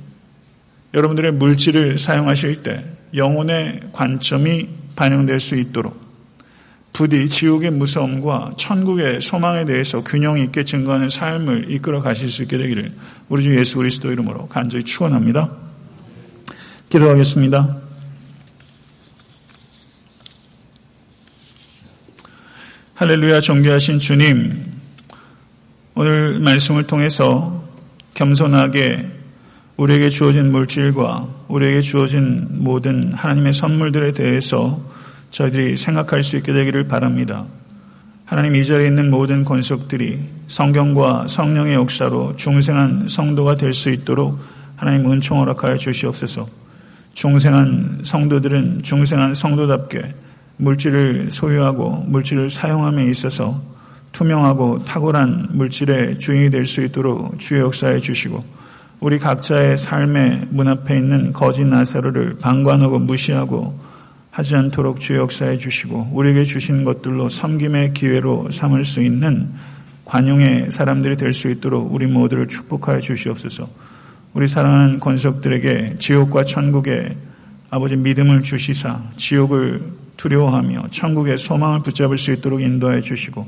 여러분들의 물질을 사용하실 때 영혼의 관점이 반영될 수 있도록 부디 지옥의 무서움과 천국의 소망에 대해서 균형 있게 증거하는 삶을 이끌어 가실 수 있게 되기를 우리 주 예수 그리스도 이름으로 간절히 축원합니다. 기도하겠습니다. 할렐루야 존귀하신 주님 오늘 말씀을 통해서 겸손하게 우리에게 주어진 물질과 우리에게 주어진 모든 하나님의 선물들에 대해서 저희들이 생각할 수 있게 되기를 바랍니다. 하나님 이 자리에 있는 모든 권속들이 성경과 성령의 역사로 중생한 성도가 될 수 있도록 하나님 은총 허락하여 주시옵소서. 중생한 성도들은 중생한 성도답게 물질을 소유하고 물질을 사용함에 있어서 투명하고 탁월한 물질의 주인이 될 수 있도록 주의 역사해 주시고 우리 각자의 삶의 문 앞에 있는 거짓 나사로를 방관하고 무시하고 하지 않도록 주의 역사해 주시고 우리에게 주신 것들로 섬김의 기회로 삼을 수 있는 관용의 사람들이 될 수 있도록 우리 모두를 축복하여 주시옵소서. 우리 사랑하는 권속들에게 지옥과 천국의 아버지 믿음을 주시사 지옥을 두려워하며 천국의 소망을 붙잡을 수 있도록 인도하여 주시고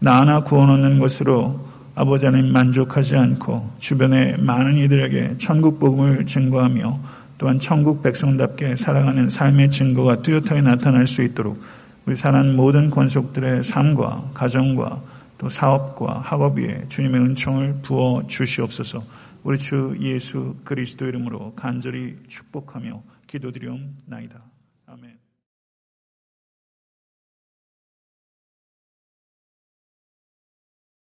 나 하나 구원 얻는 것으로 아버지 하나님 만족하지 않고 주변의 많은 이들에게 천국 복음을 증거하며 또한 천국 백성답게 살아가는 삶의 증거가 뚜렷하게 나타날 수 있도록 우리 사는 모든 권속들의 삶과 가정과 또 사업과 학업 위에 주님의 은총을 부어 주시옵소서. 우리 주 예수 그리스도 이름으로 간절히 축복하며 기도드리옵나이다.